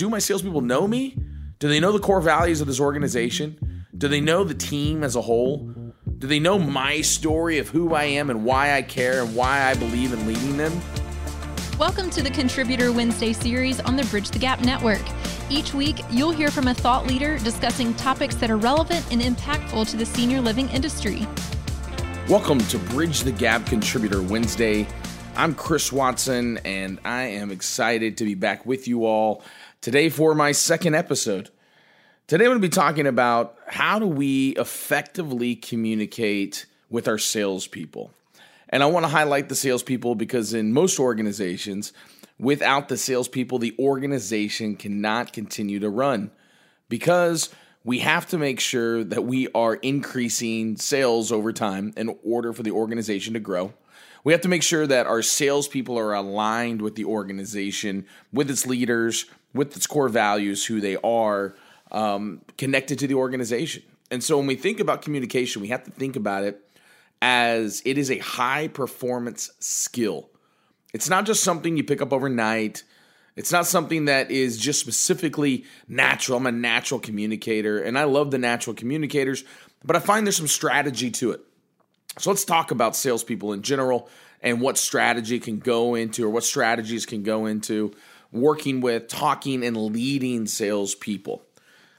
do my salespeople know me? Do they know the core values of this organization? Do they know the team as a whole? Do they know my story of who I am and why I care and why I believe in leading them? Welcome to the Contributor Wednesday series on the Bridge the Gap Network. Each week, you'll hear from a thought leader discussing topics that are relevant and impactful to the senior living industry. Welcome to Bridge the Gap Contributor Wednesday. I'm Chris Watson, and I am excited to be back with you all today for my second episode. Today, I'm going to be talking about how do we effectively communicate with our salespeople. And I want to highlight the salespeople because in most organizations, without the salespeople, the organization cannot continue to run because we have to make sure that we are increasing sales over time in order for the organization to grow. We have to make sure that our salespeople are aligned with the organization, with its leaders, with its core values, who they are, um, connected to the organization. And so when we think about communication, we have to think about it as it is a high performance skill. It's not just something you pick up overnight. It's not something that is just specifically natural. I'm a natural communicator and I love the natural communicators, but I find there's some strategy to it. So let's talk about salespeople in general and what strategy can go into or what strategies can go into working with, talking, and leading salespeople.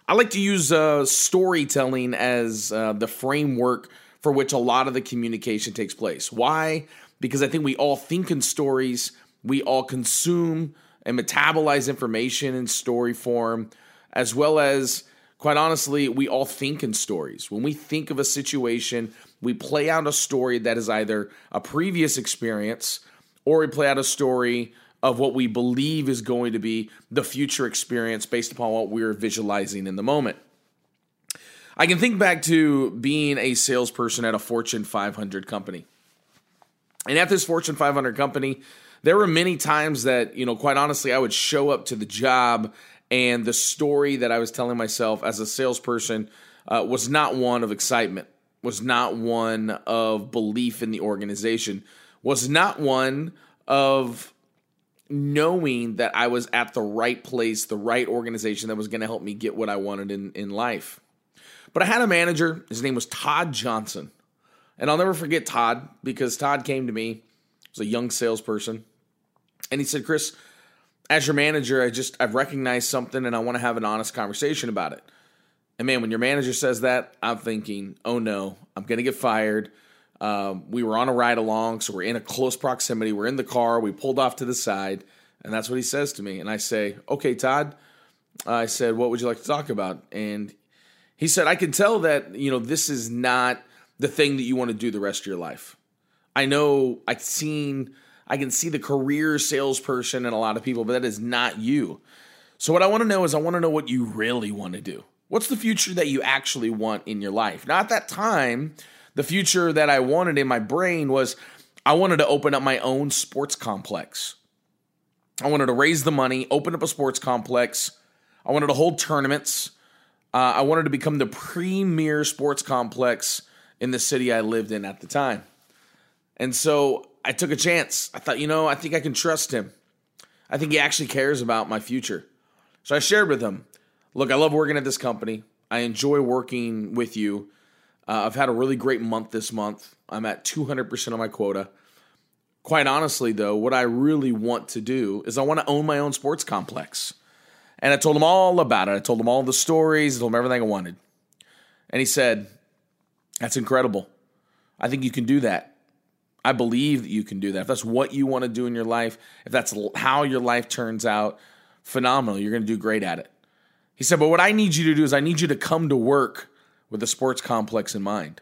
I like to use uh, storytelling as uh, the framework for which a lot of the communication takes place. Why? Because I think we all think in stories, we all consume and metabolize information in story form, as well as, quite honestly, we all think in stories. When we think of a situation, we play out a story that is either a previous experience or we play out a story of what we believe is going to be the future experience based upon what we're visualizing in the moment. I can think back to being a salesperson at a Fortune 500 company. And at this Fortune 500 company, there were many times that, you know, quite honestly, I would show up to the job and the story that I was telling myself as a salesperson uh, was not one of excitement, was not one of belief in the organization, was not one of knowing that I was at the right place, the right organization that was going to help me get what I wanted in, in life. But I had a manager, his name was Todd Johnson. And I'll never forget Todd because Todd came to me, was a young salesperson, and he said, Chris, as your manager, I just I've recognized something and I want to have an honest conversation about it. And man, when your manager says that, I'm thinking, oh no, I'm gonna get fired. Um, we were on a ride along, so we're in a close proximity. We're in the car. We pulled off to the side, and that's what he says to me. And I say, "Okay, Todd." I said, "What would you like to talk about?" And he said, "I can tell that you know this is not the thing that you want to do the rest of your life. I know I've seen, I can see the career salesperson in a lot of people, but that is not you. So what I want to know is, I want to know what you really want to do. What's the future that you actually want in your life? Now, at that time." The future that I wanted in my brain was I wanted to open up my own sports complex. I wanted to raise the money, open up a sports complex. I wanted to hold tournaments. Uh, I wanted to become the premier sports complex in the city I lived in at the time. And so I took a chance. I thought, you know, I think I can trust him. I think he actually cares about my future. So I shared with him look, I love working at this company. I enjoy working with you. Uh, I've had a really great month this month. I'm at 200% of my quota. Quite honestly, though, what I really want to do is I want to own my own sports complex. And I told him all about it. I told him all the stories, I told him everything I wanted. And he said, That's incredible. I think you can do that. I believe that you can do that. If that's what you want to do in your life, if that's how your life turns out, phenomenal. You're going to do great at it. He said, But what I need you to do is I need you to come to work with a sports complex in mind.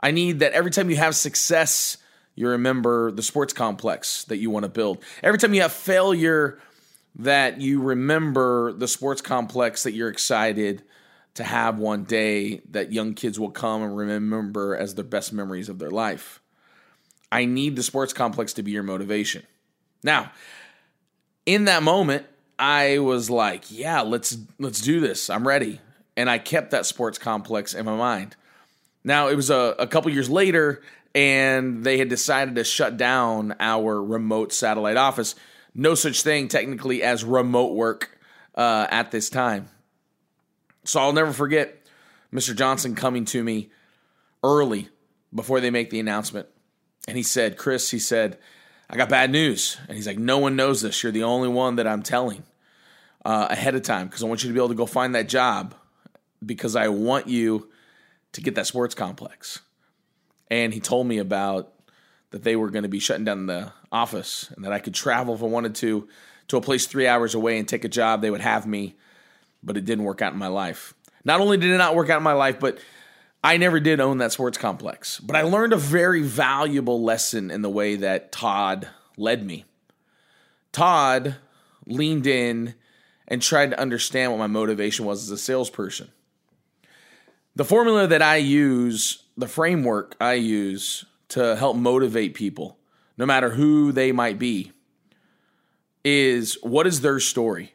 I need that every time you have success, you remember the sports complex that you want to build. Every time you have failure, that you remember the sports complex that you're excited to have one day that young kids will come and remember as their best memories of their life. I need the sports complex to be your motivation. Now, in that moment, I was like, yeah, let's let's do this. I'm ready and I kept that sports complex in my mind. Now, it was a, a couple years later, and they had decided to shut down our remote satellite office. No such thing, technically, as remote work uh, at this time. So I'll never forget Mr. Johnson coming to me early before they make the announcement. And he said, Chris, he said, I got bad news. And he's like, No one knows this. You're the only one that I'm telling uh, ahead of time because I want you to be able to go find that job because I want you to get that sports complex. And he told me about that they were going to be shutting down the office and that I could travel if I wanted to to a place three hours away and take a job. They would have me, but it didn't work out in my life. Not only did it not work out in my life, but I never did own that sports complex. But I learned a very valuable lesson in the way that Todd led me. Todd leaned in and tried to understand what my motivation was as a salesperson. The formula that I use, the framework I use to help motivate people, no matter who they might be, is what is their story?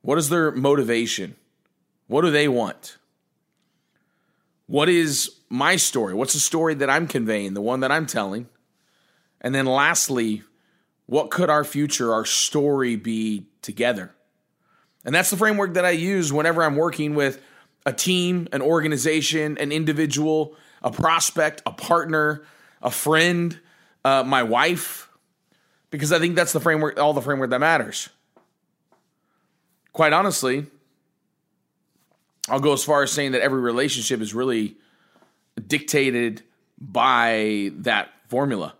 What is their motivation? What do they want? What is my story? What's the story that I'm conveying, the one that I'm telling? And then lastly, what could our future, our story be together? And that's the framework that I use whenever I'm working with a team, an organization, an individual, a prospect, a partner, a friend, uh, my wife, because I think that's the framework, all the framework that matters. Quite honestly, I'll go as far as saying that every relationship is really dictated by that formula.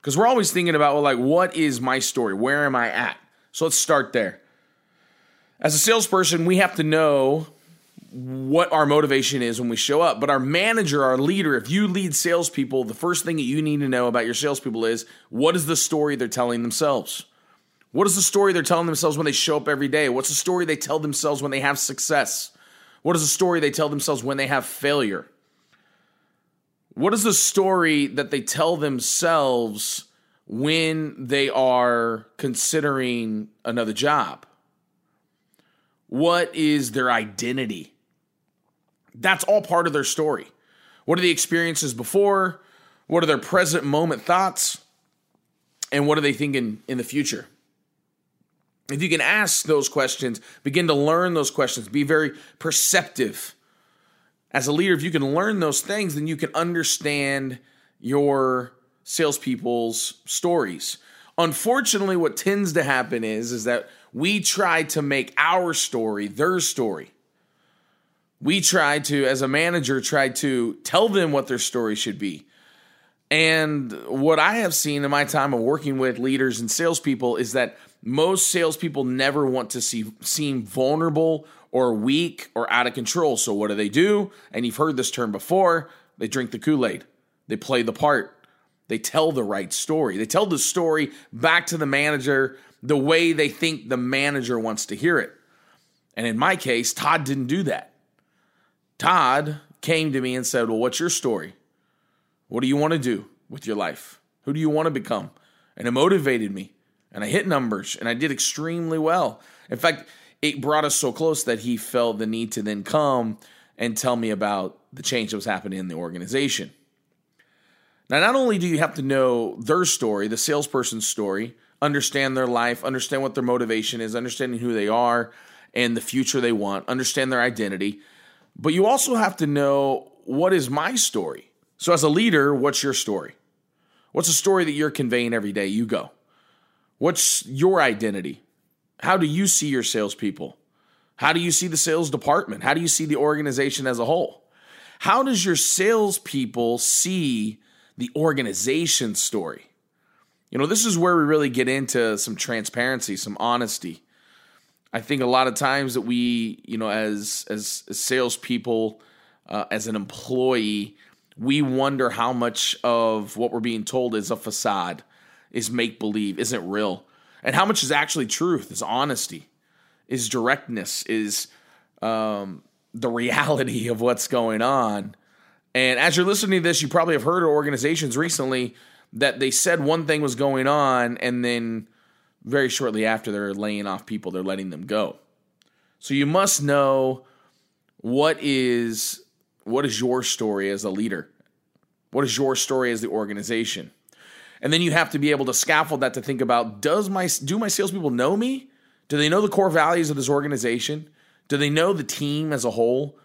Because we're always thinking about, well, like, what is my story? Where am I at? So let's start there. As a salesperson, we have to know what our motivation is when we show up. But our manager, our leader, if you lead salespeople, the first thing that you need to know about your salespeople is what is the story they're telling themselves? What is the story they're telling themselves when they show up every day? What's the story they tell themselves when they have success? What is the story they tell themselves when they have failure? What is the story that they tell themselves when they are considering another job? What is their identity? That's all part of their story. What are the experiences before? What are their present moment thoughts? And what are they thinking in the future? If you can ask those questions, begin to learn those questions, be very perceptive. As a leader, if you can learn those things, then you can understand your salespeople's stories. Unfortunately, what tends to happen is, is that we try to make our story their story. We try to, as a manager, try to tell them what their story should be. And what I have seen in my time of working with leaders and salespeople is that most salespeople never want to see seem vulnerable or weak or out of control. So what do they do? And you've heard this term before. They drink the Kool-Aid. They play the part. They tell the right story. They tell the story back to the manager the way they think the manager wants to hear it. And in my case, Todd didn't do that. Todd came to me and said, Well, what's your story? What do you want to do with your life? Who do you want to become? And it motivated me and I hit numbers and I did extremely well. In fact, it brought us so close that he felt the need to then come and tell me about the change that was happening in the organization. Now, not only do you have to know their story, the salesperson's story, understand their life, understand what their motivation is, understanding who they are and the future they want, understand their identity, but you also have to know what is my story. So, as a leader, what's your story? What's the story that you're conveying every day? You go. What's your identity? How do you see your salespeople? How do you see the sales department? How do you see the organization as a whole? How does your salespeople see the organization story? You know, this is where we really get into some transparency, some honesty. I think a lot of times that we, you know, as as, as salespeople, uh, as an employee, we wonder how much of what we're being told is a facade is make believe, isn't real. And how much is actually truth, is honesty, is directness, is um, the reality of what's going on. And as you're listening to this, you probably have heard of organizations recently that they said one thing was going on, and then very shortly after, they're laying off people, they're letting them go. So you must know what is what is your story as a leader? What is your story as the organization? And then you have to be able to scaffold that to think about does my do my salespeople know me? Do they know the core values of this organization? Do they know the team as a whole?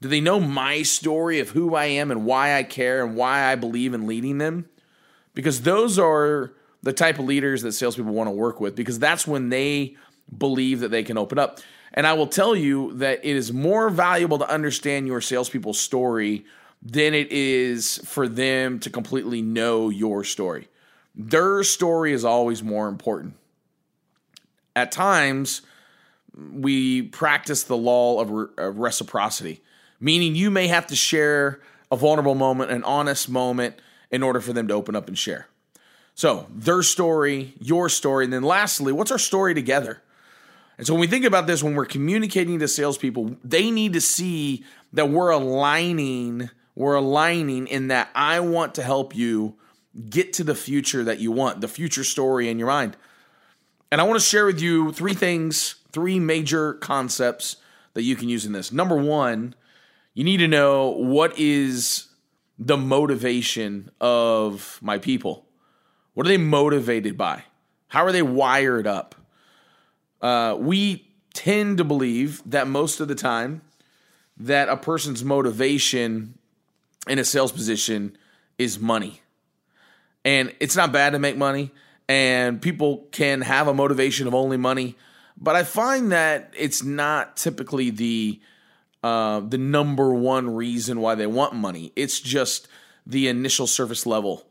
Do they know my story of who I am and why I care and why I believe in leading them? Because those are the type of leaders that salespeople want to work with because that's when they believe that they can open up. And I will tell you that it is more valuable to understand your salespeople's story than it is for them to completely know your story. Their story is always more important. At times, we practice the law of, re- of reciprocity, meaning you may have to share a vulnerable moment, an honest moment, in order for them to open up and share. So, their story, your story, and then lastly, what's our story together? And so, when we think about this, when we're communicating to salespeople, they need to see that we're aligning, we're aligning in that I want to help you get to the future that you want, the future story in your mind. And I want to share with you three things, three major concepts that you can use in this. Number one, you need to know what is the motivation of my people. What are they motivated by? How are they wired up? Uh, we tend to believe that most of the time that a person's motivation in a sales position is money. And it's not bad to make money, and people can have a motivation of only money, but I find that it's not typically the uh, the number one reason why they want money. It's just the initial surface level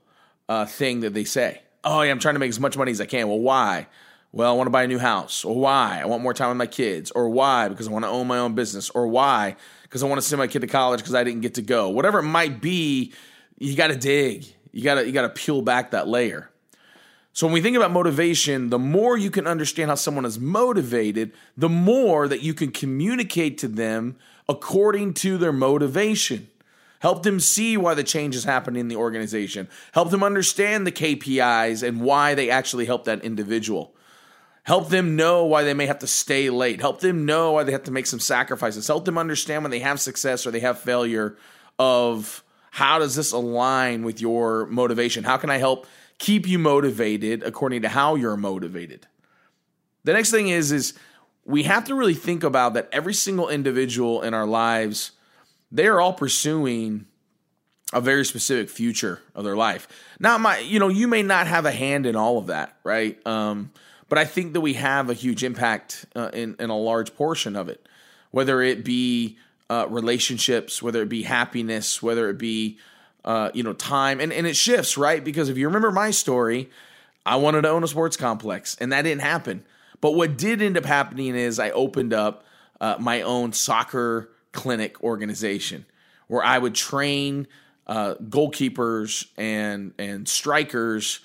uh, thing that they say. Oh, yeah, I'm trying to make as much money as I can. Well, why? Well, I want to buy a new house. Or why? I want more time with my kids. Or why? Because I want to own my own business. Or why? Because I want to send my kid to college because I didn't get to go. Whatever it might be, you got to dig. You got to you got to peel back that layer. So when we think about motivation, the more you can understand how someone is motivated, the more that you can communicate to them according to their motivation. Help them see why the change is happening in the organization. Help them understand the KPIs and why they actually help that individual. Help them know why they may have to stay late. Help them know why they have to make some sacrifices. Help them understand when they have success or they have failure of how does this align with your motivation? How can I help keep you motivated according to how you're motivated. The next thing is is we have to really think about that every single individual in our lives they are all pursuing a very specific future of their life. Not my, you know, you may not have a hand in all of that, right? Um, but I think that we have a huge impact uh, in in a large portion of it, whether it be uh, relationships, whether it be happiness, whether it be uh, you know, time and, and it shifts, right? Because if you remember my story, I wanted to own a sports complex and that didn't happen. But what did end up happening is I opened up uh, my own soccer clinic organization where I would train uh, goalkeepers and and strikers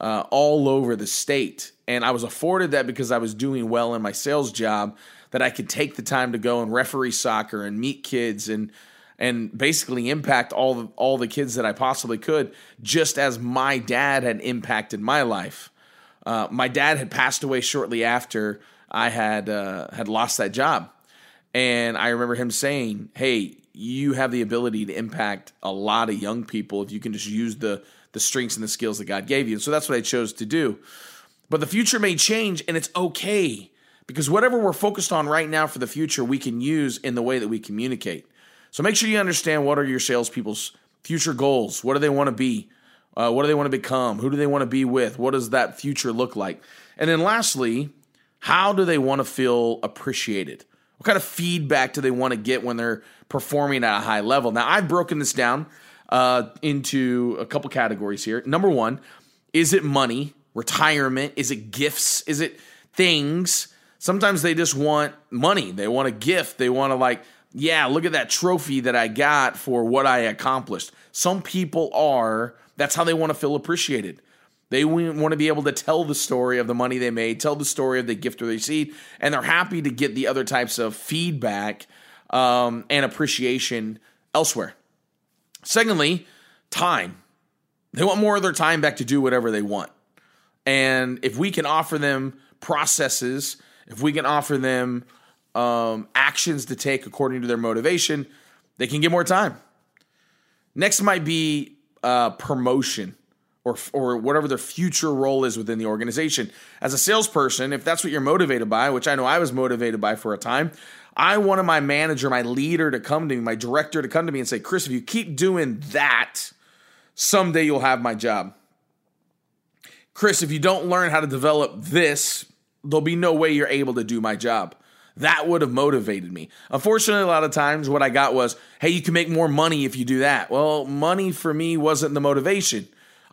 uh, all over the state. And I was afforded that because I was doing well in my sales job that I could take the time to go and referee soccer and meet kids and and basically impact all the, all the kids that I possibly could, just as my dad had impacted my life. Uh, my dad had passed away shortly after I had uh, had lost that job, and I remember him saying, "Hey, you have the ability to impact a lot of young people if you can just use the the strengths and the skills that God gave you." And so that's what I chose to do. But the future may change, and it's okay because whatever we're focused on right now for the future, we can use in the way that we communicate. So make sure you understand what are your salespeople's future goals. What do they want to be? Uh, what do they want to become? Who do they want to be with? What does that future look like? And then lastly, how do they want to feel appreciated? What kind of feedback do they want to get when they're performing at a high level? Now, I've broken this down uh, into a couple categories here. Number one, is it money, retirement? Is it gifts? Is it things? Sometimes they just want money. They want a gift. They want to like yeah, look at that trophy that I got for what I accomplished. Some people are, that's how they want to feel appreciated. They want to be able to tell the story of the money they made, tell the story of the gift or they received, and they're happy to get the other types of feedback um, and appreciation elsewhere. Secondly, time. They want more of their time back to do whatever they want. And if we can offer them processes, if we can offer them um, actions to take according to their motivation, they can get more time. Next might be uh, promotion or, or whatever their future role is within the organization. As a salesperson, if that's what you're motivated by, which I know I was motivated by for a time, I wanted my manager, my leader to come to me, my director to come to me and say, Chris, if you keep doing that, someday you'll have my job. Chris, if you don't learn how to develop this, there'll be no way you're able to do my job. That would have motivated me. Unfortunately, a lot of times what I got was, hey, you can make more money if you do that. Well, money for me wasn't the motivation.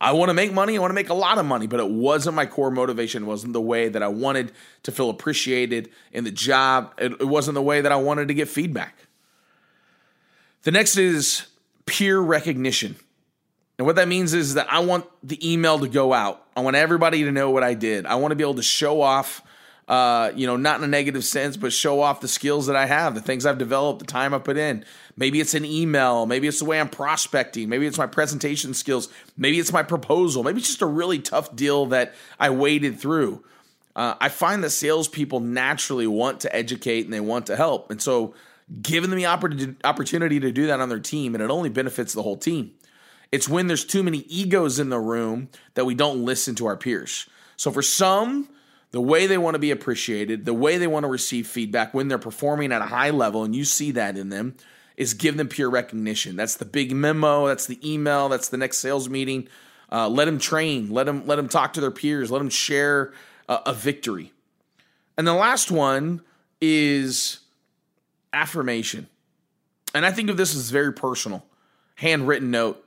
I want to make money. I want to make a lot of money, but it wasn't my core motivation. It wasn't the way that I wanted to feel appreciated in the job. It, it wasn't the way that I wanted to get feedback. The next is peer recognition. And what that means is that I want the email to go out. I want everybody to know what I did. I want to be able to show off uh, you know, not in a negative sense, but show off the skills that I have, the things I've developed, the time I put in. Maybe it's an email, maybe it's the way I'm prospecting, maybe it's my presentation skills, maybe it's my proposal, maybe it's just a really tough deal that I waded through. Uh, I find that salespeople naturally want to educate and they want to help. And so giving them the opportunity to do that on their team, and it only benefits the whole team. It's when there's too many egos in the room that we don't listen to our peers. So for some, the way they want to be appreciated, the way they want to receive feedback when they're performing at a high level, and you see that in them, is give them peer recognition. That's the big memo, that's the email, that's the next sales meeting. Uh, let them train, let them let them talk to their peers, let them share a victory. And the last one is affirmation. And I think of this as very personal, handwritten note,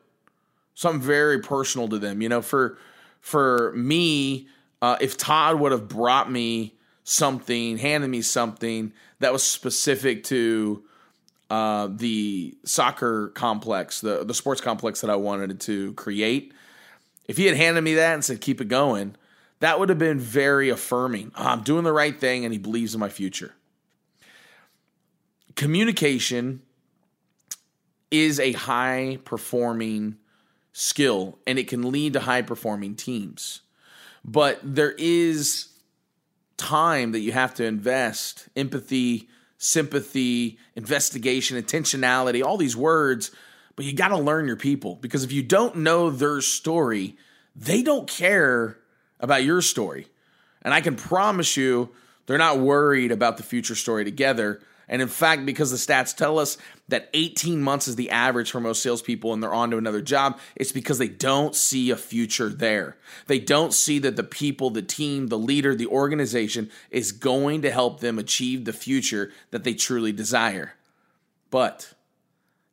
something very personal to them. You know, for for me, uh, if Todd would have brought me something, handed me something that was specific to uh, the soccer complex, the the sports complex that I wanted to create, if he had handed me that and said keep it going, that would have been very affirming. Oh, I'm doing the right thing, and he believes in my future. Communication is a high performing skill, and it can lead to high performing teams but there is time that you have to invest empathy, sympathy, investigation, intentionality, all these words. But you got to learn your people because if you don't know their story, they don't care about your story. And I can promise you, they're not worried about the future story together. And in fact, because the stats tell us that 18 months is the average for most salespeople and they're on to another job, it's because they don't see a future there. They don't see that the people, the team, the leader, the organization is going to help them achieve the future that they truly desire. But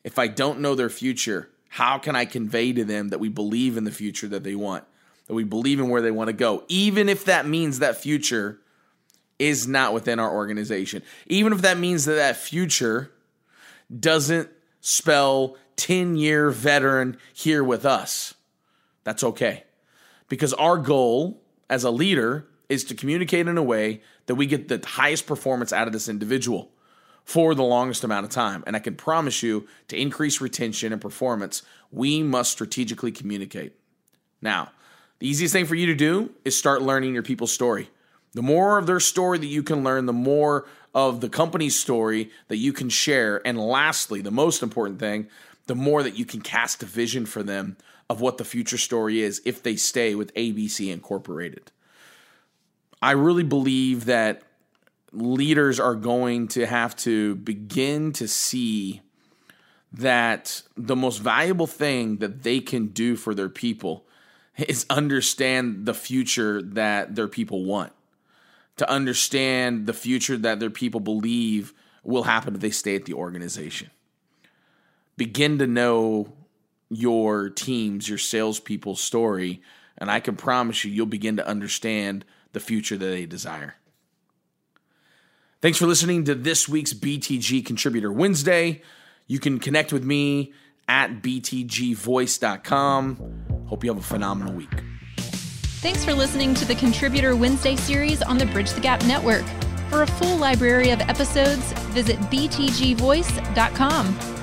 if I don't know their future, how can I convey to them that we believe in the future that they want, that we believe in where they want to go, even if that means that future is not within our organization. Even if that means that that future doesn't spell 10 year veteran here with us, that's okay. Because our goal as a leader is to communicate in a way that we get the highest performance out of this individual for the longest amount of time. And I can promise you to increase retention and performance, we must strategically communicate. Now, the easiest thing for you to do is start learning your people's story. The more of their story that you can learn, the more of the company's story that you can share. And lastly, the most important thing, the more that you can cast a vision for them of what the future story is if they stay with ABC Incorporated. I really believe that leaders are going to have to begin to see that the most valuable thing that they can do for their people is understand the future that their people want to understand the future that their people believe will happen if they stay at the organization. Begin to know your teams, your salespeople's story, and I can promise you, you'll begin to understand the future that they desire. Thanks for listening to this week's BTG Contributor Wednesday. You can connect with me at btgvoice.com. Hope you have a phenomenal week. Thanks for listening to the Contributor Wednesday series on the Bridge the Gap Network. For a full library of episodes, visit btgvoice.com.